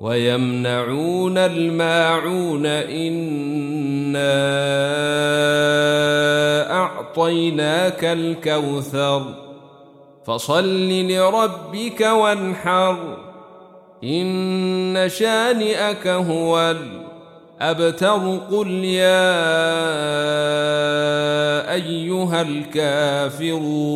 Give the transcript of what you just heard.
ويمنعون الماعون إنا أعطيناك الكوثر فصل لربك وانحر إن شانئك هو الأبتر قل يا أيها الكافرون